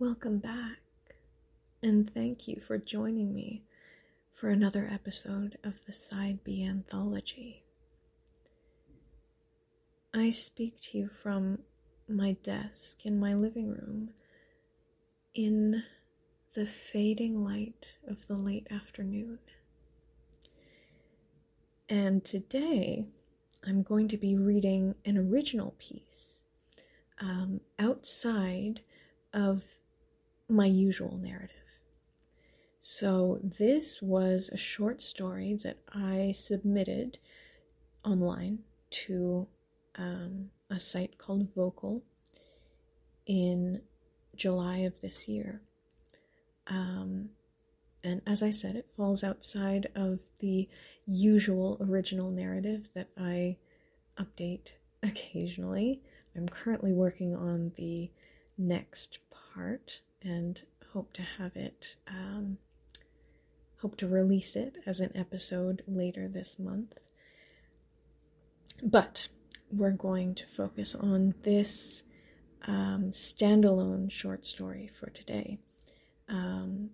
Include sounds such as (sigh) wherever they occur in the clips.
Welcome back, and thank you for joining me for another episode of the Side B Anthology. I speak to you from my desk in my living room in the fading light of the late afternoon. And today I'm going to be reading an original piece um, outside of my usual narrative. So, this was a short story that I submitted online to um, a site called Vocal in July of this year. Um, and as I said, it falls outside of the usual original narrative that I update (laughs) occasionally. I'm currently working on the next part and hope to have it, um, hope to release it as an episode later this month. But we're going to focus on this um, standalone short story for today. Um,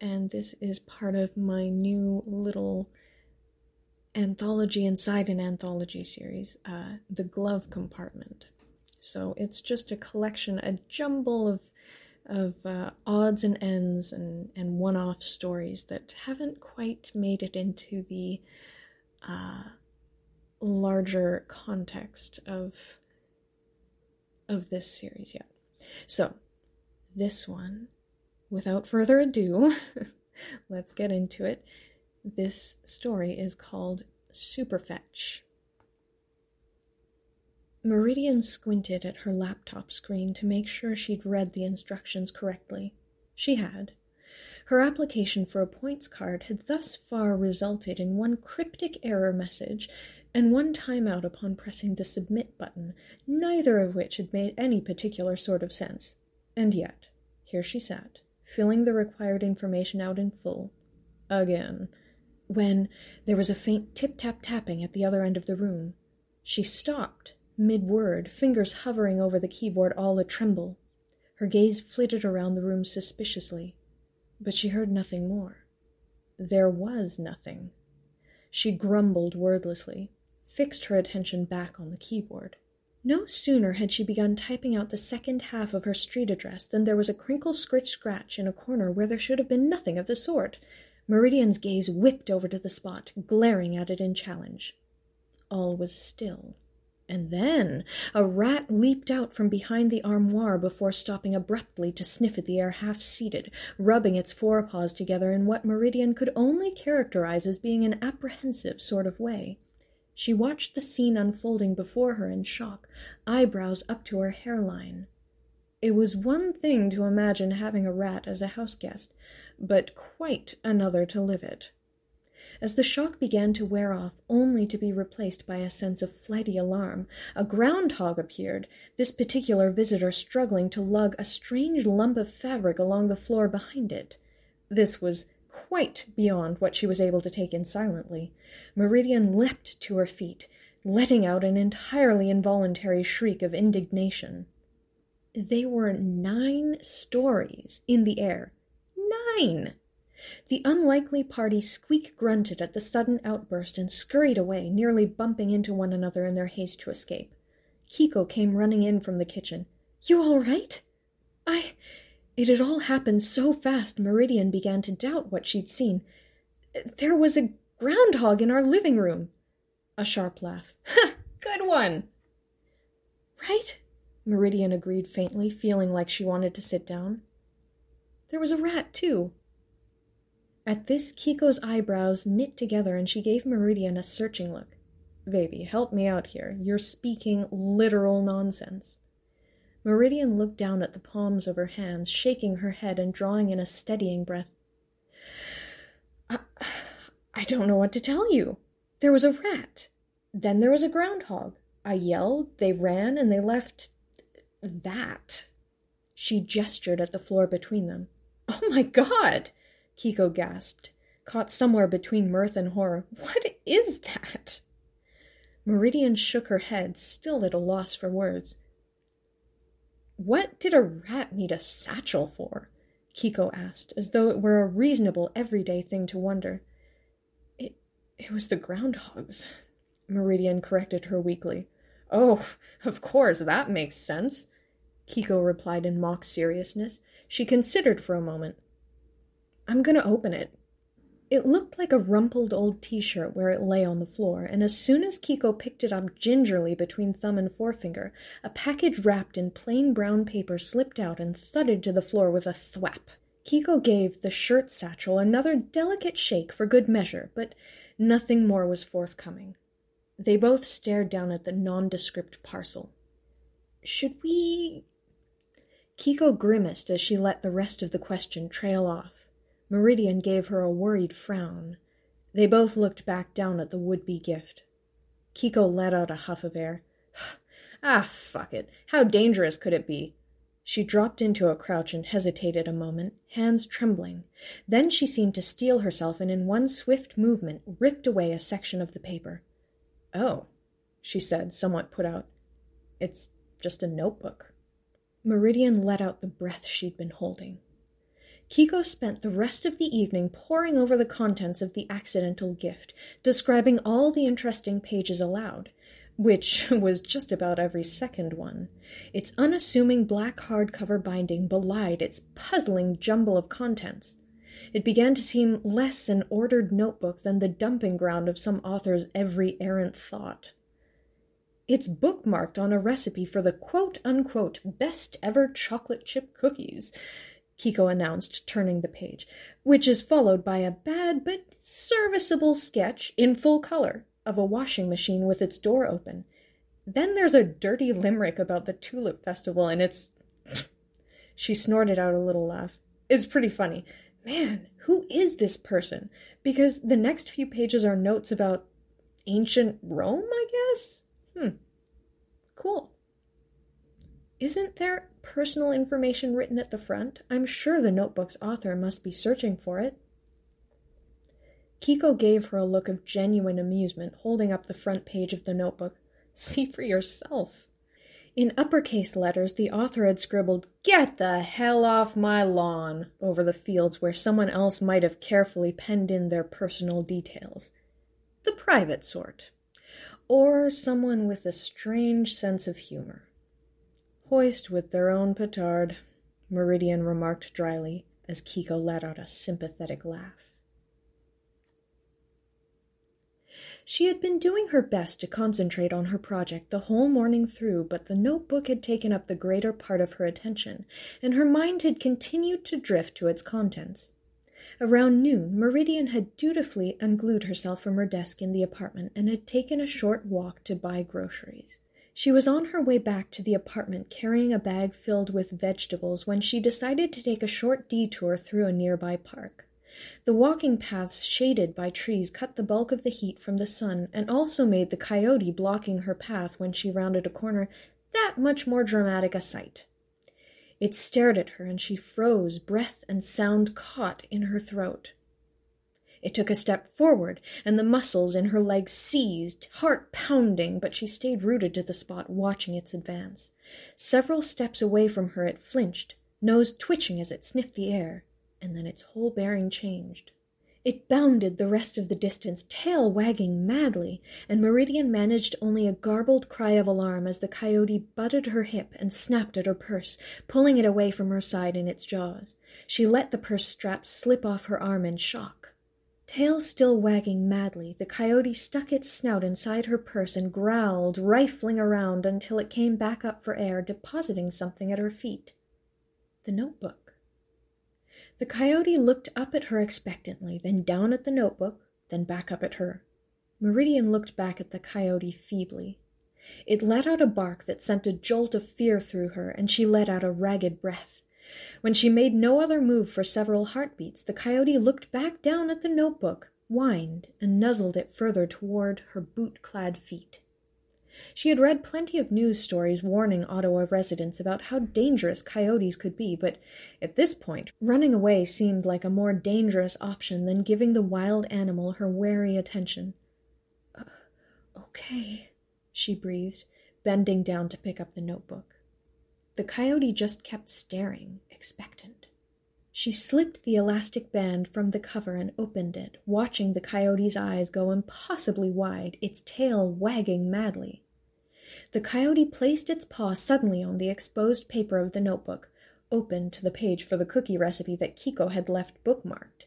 and this is part of my new little anthology inside an anthology series, uh, The Glove Compartment. So it's just a collection, a jumble of of uh, odds and ends and, and one off stories that haven't quite made it into the uh, larger context of of this series yet. So, this one, without further ado, (laughs) let's get into it. This story is called Superfetch. Meridian squinted at her laptop screen to make sure she'd read the instructions correctly. She had. Her application for a points card had thus far resulted in one cryptic error message and one timeout upon pressing the submit button, neither of which had made any particular sort of sense. And yet, here she sat, filling the required information out in full. Again. When there was a faint tip tap tapping at the other end of the room. She stopped mid word, fingers hovering over the keyboard all a tremble. Her gaze flitted around the room suspiciously, but she heard nothing more. There was nothing. She grumbled wordlessly, fixed her attention back on the keyboard. No sooner had she begun typing out the second half of her street address than there was a crinkle scritch scratch in a corner where there should have been nothing of the sort. Meridian's gaze whipped over to the spot, glaring at it in challenge. All was still. And then a rat leaped out from behind the armoire before stopping abruptly to sniff at the air half seated, rubbing its forepaws together in what Meridian could only characterize as being an apprehensive sort of way. She watched the scene unfolding before her in shock, eyebrows up to her hairline. It was one thing to imagine having a rat as a house guest, but quite another to live it. As the shock began to wear off, only to be replaced by a sense of flighty alarm, a groundhog appeared, this particular visitor struggling to lug a strange lump of fabric along the floor behind it. This was quite beyond what she was able to take in silently. Meridian leapt to her feet, letting out an entirely involuntary shriek of indignation. They were nine stories in the air. Nine! The unlikely party squeak grunted at the sudden outburst and scurried away, nearly bumping into one another in their haste to escape. Kiko came running in from the kitchen. You all right? I. It had all happened so fast, Meridian began to doubt what she'd seen. There was a groundhog in our living room. A sharp laugh. (laughs) Good one! Right? Meridian agreed faintly, feeling like she wanted to sit down. There was a rat, too. At this, Kiko's eyebrows knit together and she gave Meridian a searching look. Baby, help me out here. You're speaking literal nonsense. Meridian looked down at the palms of her hands, shaking her head and drawing in a steadying breath. I, I don't know what to tell you. There was a rat. Then there was a groundhog. I yelled, they ran, and they left that. She gestured at the floor between them. Oh my god! Kiko gasped, caught somewhere between mirth and horror. (laughs) What is that? Meridian shook her head, still at a loss for words. What did a rat need a satchel for? Kiko asked, as though it were a reasonable, everyday thing to wonder. It, it was the groundhogs, (laughs) Meridian corrected her weakly. Oh, of course, that makes sense, Kiko replied in mock seriousness. She considered for a moment. I'm going to open it. It looked like a rumpled old t shirt where it lay on the floor, and as soon as Kiko picked it up gingerly between thumb and forefinger, a package wrapped in plain brown paper slipped out and thudded to the floor with a thwap. Kiko gave the shirt satchel another delicate shake for good measure, but nothing more was forthcoming. They both stared down at the nondescript parcel. Should we. Kiko grimaced as she let the rest of the question trail off. Meridian gave her a worried frown. They both looked back down at the would be gift. Kiko let out a huff of air. (sighs) ah, fuck it. How dangerous could it be? She dropped into a crouch and hesitated a moment, hands trembling. Then she seemed to steel herself and in one swift movement ripped away a section of the paper. Oh, she said, somewhat put out. It's just a notebook. Meridian let out the breath she'd been holding. Kiko spent the rest of the evening poring over the contents of the accidental gift, describing all the interesting pages aloud, which (laughs) was just about every second one. Its unassuming black hardcover binding belied its puzzling jumble of contents. It began to seem less an ordered notebook than the dumping ground of some author's every errant thought. It's bookmarked on a recipe for the quote unquote best ever chocolate chip cookies, Kiko announced, turning the page, which is followed by a bad but serviceable sketch in full color of a washing machine with its door open. Then there's a dirty limerick about the Tulip Festival, and it's. (laughs) she snorted out a little laugh. It's pretty funny man, who is this person? Because the next few pages are notes about ancient Rome, I guess? Hmm. Cool. Isn't there personal information written at the front? I'm sure the notebook's author must be searching for it. Kiko gave her a look of genuine amusement, holding up the front page of the notebook. (laughs) See for yourself. In uppercase letters, the author had scribbled, Get the hell off my lawn, over the fields where someone else might have carefully penned in their personal details. The private sort. Or someone with a strange sense of humor. Hoist with their own petard, Meridian remarked dryly as Kiko let out a sympathetic laugh. She had been doing her best to concentrate on her project the whole morning through, but the notebook had taken up the greater part of her attention, and her mind had continued to drift to its contents. Around noon, Meridian had dutifully unglued herself from her desk in the apartment and had taken a short walk to buy groceries. She was on her way back to the apartment carrying a bag filled with vegetables when she decided to take a short detour through a nearby park. The walking paths shaded by trees cut the bulk of the heat from the sun and also made the coyote blocking her path when she rounded a corner that much more dramatic a sight. It stared at her and she froze, breath and sound caught in her throat. It took a step forward, and the muscles in her legs seized, heart pounding, but she stayed rooted to the spot, watching its advance. Several steps away from her it flinched, nose twitching as it sniffed the air and then its whole bearing changed. It bounded the rest of the distance, tail wagging madly, and Meridian managed only a garbled cry of alarm as the coyote butted her hip and snapped at her purse, pulling it away from her side in its jaws. She let the purse strap slip off her arm in shock. Tail still wagging madly, the coyote stuck its snout inside her purse and growled, rifling around until it came back up for air, depositing something at her feet. The notebook. The coyote looked up at her expectantly, then down at the notebook, then back up at her. Meridian looked back at the coyote feebly. It let out a bark that sent a jolt of fear through her, and she let out a ragged breath. When she made no other move for several heartbeats, the coyote looked back down at the notebook, whined, and nuzzled it further toward her boot clad feet. She had read plenty of news stories warning Ottawa residents about how dangerous coyotes could be, but at this point, running away seemed like a more dangerous option than giving the wild animal her wary attention. Uh, okay, she breathed, bending down to pick up the notebook. The coyote just kept staring, expectant. She slipped the elastic band from the cover and opened it, watching the coyote's eyes go impossibly wide, its tail wagging madly. The coyote placed its paw suddenly on the exposed paper of the notebook, open to the page for the cookie recipe that Kiko had left bookmarked,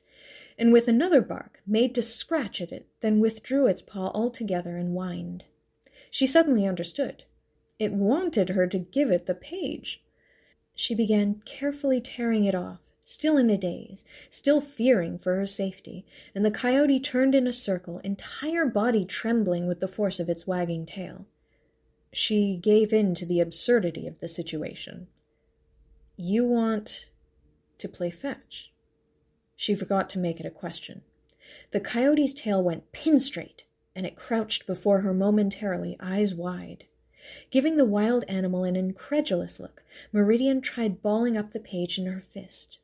and with another bark made to scratch at it, then withdrew its paw altogether and whined. She suddenly understood. It wanted her to give it the page. She began carefully tearing it off, still in a daze, still fearing for her safety, and the coyote turned in a circle, entire body trembling with the force of its wagging tail. She gave in to the absurdity of the situation. You want to play fetch? She forgot to make it a question. The coyote's tail went pin straight, and it crouched before her momentarily, eyes wide. Giving the wild animal an incredulous look, Meridian tried balling up the page in her fist.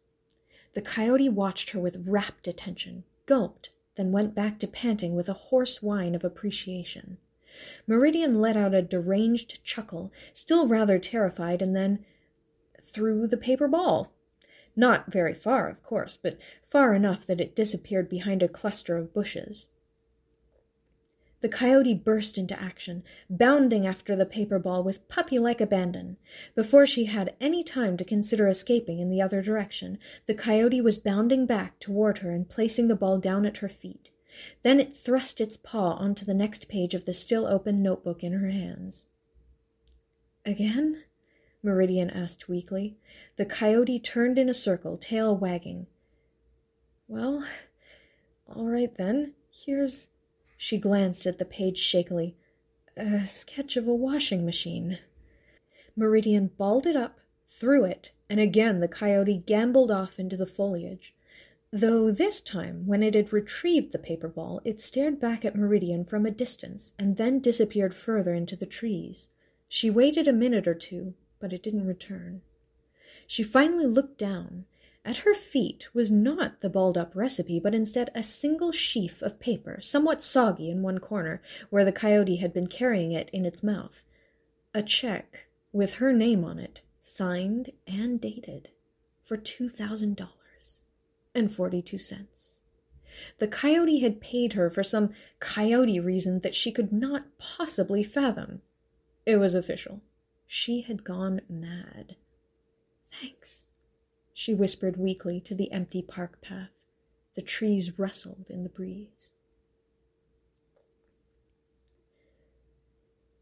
The coyote watched her with rapt attention, gulped, then went back to panting with a hoarse whine of appreciation. Meridian let out a deranged chuckle, still rather terrified, and then threw the paper ball. Not very far, of course, but far enough that it disappeared behind a cluster of bushes. The coyote burst into action, bounding after the paper ball with puppy like abandon. Before she had any time to consider escaping in the other direction, the coyote was bounding back toward her and placing the ball down at her feet. Then it thrust its paw onto the next page of the still open notebook in her hands. Again? Meridian asked weakly. The coyote turned in a circle, tail wagging. Well, all right then. Here's she glanced at the page shakily. A sketch of a washing machine. Meridian balled it up, threw it, and again the coyote gamboled off into the foliage. Though this time, when it had retrieved the paper ball, it stared back at Meridian from a distance and then disappeared further into the trees. She waited a minute or two, but it didn't return. She finally looked down at her feet was not the balled up recipe, but instead a single sheaf of paper, somewhat soggy in one corner, where the coyote had been carrying it in its mouth. A check with her name on it, signed and dated, for two thousand dollars and forty two cents. The coyote had paid her for some coyote reason that she could not possibly fathom. It was official. She had gone mad. Thanks, she whispered weakly to the empty park path. The trees rustled in the breeze.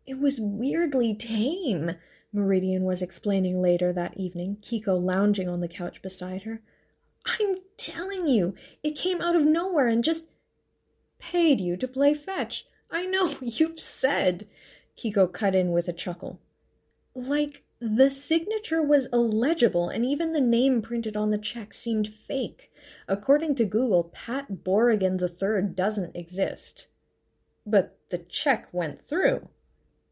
It was weirdly tame, Meridian was explaining later that evening, Kiko lounging on the couch beside her. I'm telling you, it came out of nowhere and just paid you to play fetch. I know, (laughs) you've said, Kiko cut in with a chuckle. Like the signature was illegible, and even the name printed on the check seemed fake. According to Google, Pat Borrigan III doesn't exist. But the check went through.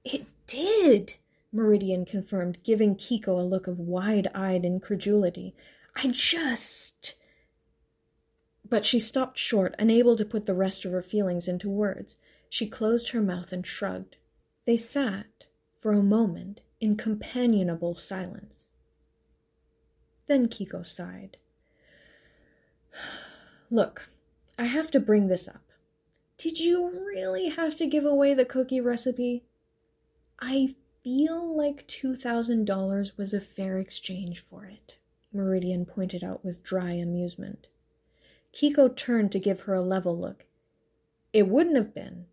It did, Meridian confirmed, giving Kiko a look of wide eyed incredulity. I just. But she stopped short, unable to put the rest of her feelings into words. She closed her mouth and shrugged. They sat, for a moment, in companionable silence. Then Kiko sighed. (sighs) Look, I have to bring this up. Did you really have to give away the cookie recipe? I feel like $2,000 was a fair exchange for it, Meridian pointed out with dry amusement. Kiko turned to give her a level look. It wouldn't have been,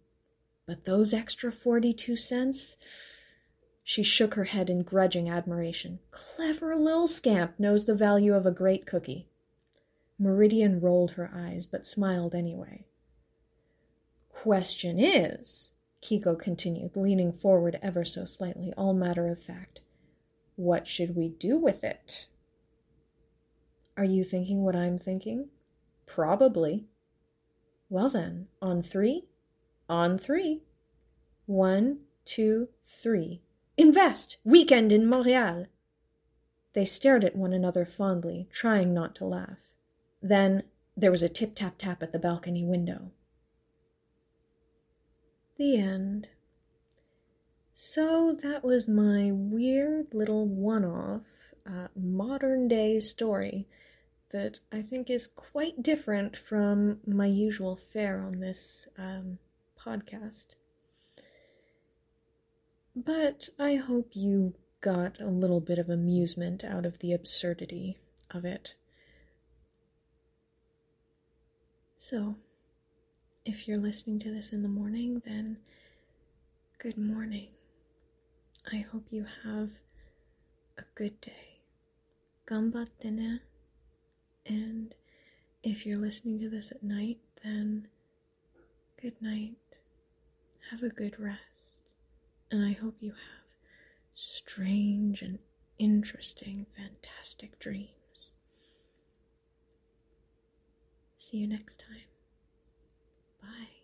but those extra 42 cents? She shook her head in grudging admiration. Clever little scamp knows the value of a great cookie. Meridian rolled her eyes, but smiled anyway. Question is, Kiko continued, leaning forward ever so slightly, all matter of fact, what should we do with it? Are you thinking what I'm thinking? Probably. Well then, on three? On three. One, two, three. Invest! Weekend in Montreal! They stared at one another fondly, trying not to laugh. Then there was a tip tap tap at the balcony window. The end. So that was my weird little one off uh, modern day story that I think is quite different from my usual fare on this um, podcast. But I hope you got a little bit of amusement out of the absurdity of it. So, if you're listening to this in the morning, then good morning. I hope you have a good day. Gambatte. And if you're listening to this at night, then good night. Have a good rest. And I hope you have strange and interesting, fantastic dreams. See you next time. Bye.